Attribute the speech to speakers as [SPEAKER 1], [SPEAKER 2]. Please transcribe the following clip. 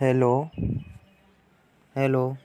[SPEAKER 1] hello. Hello.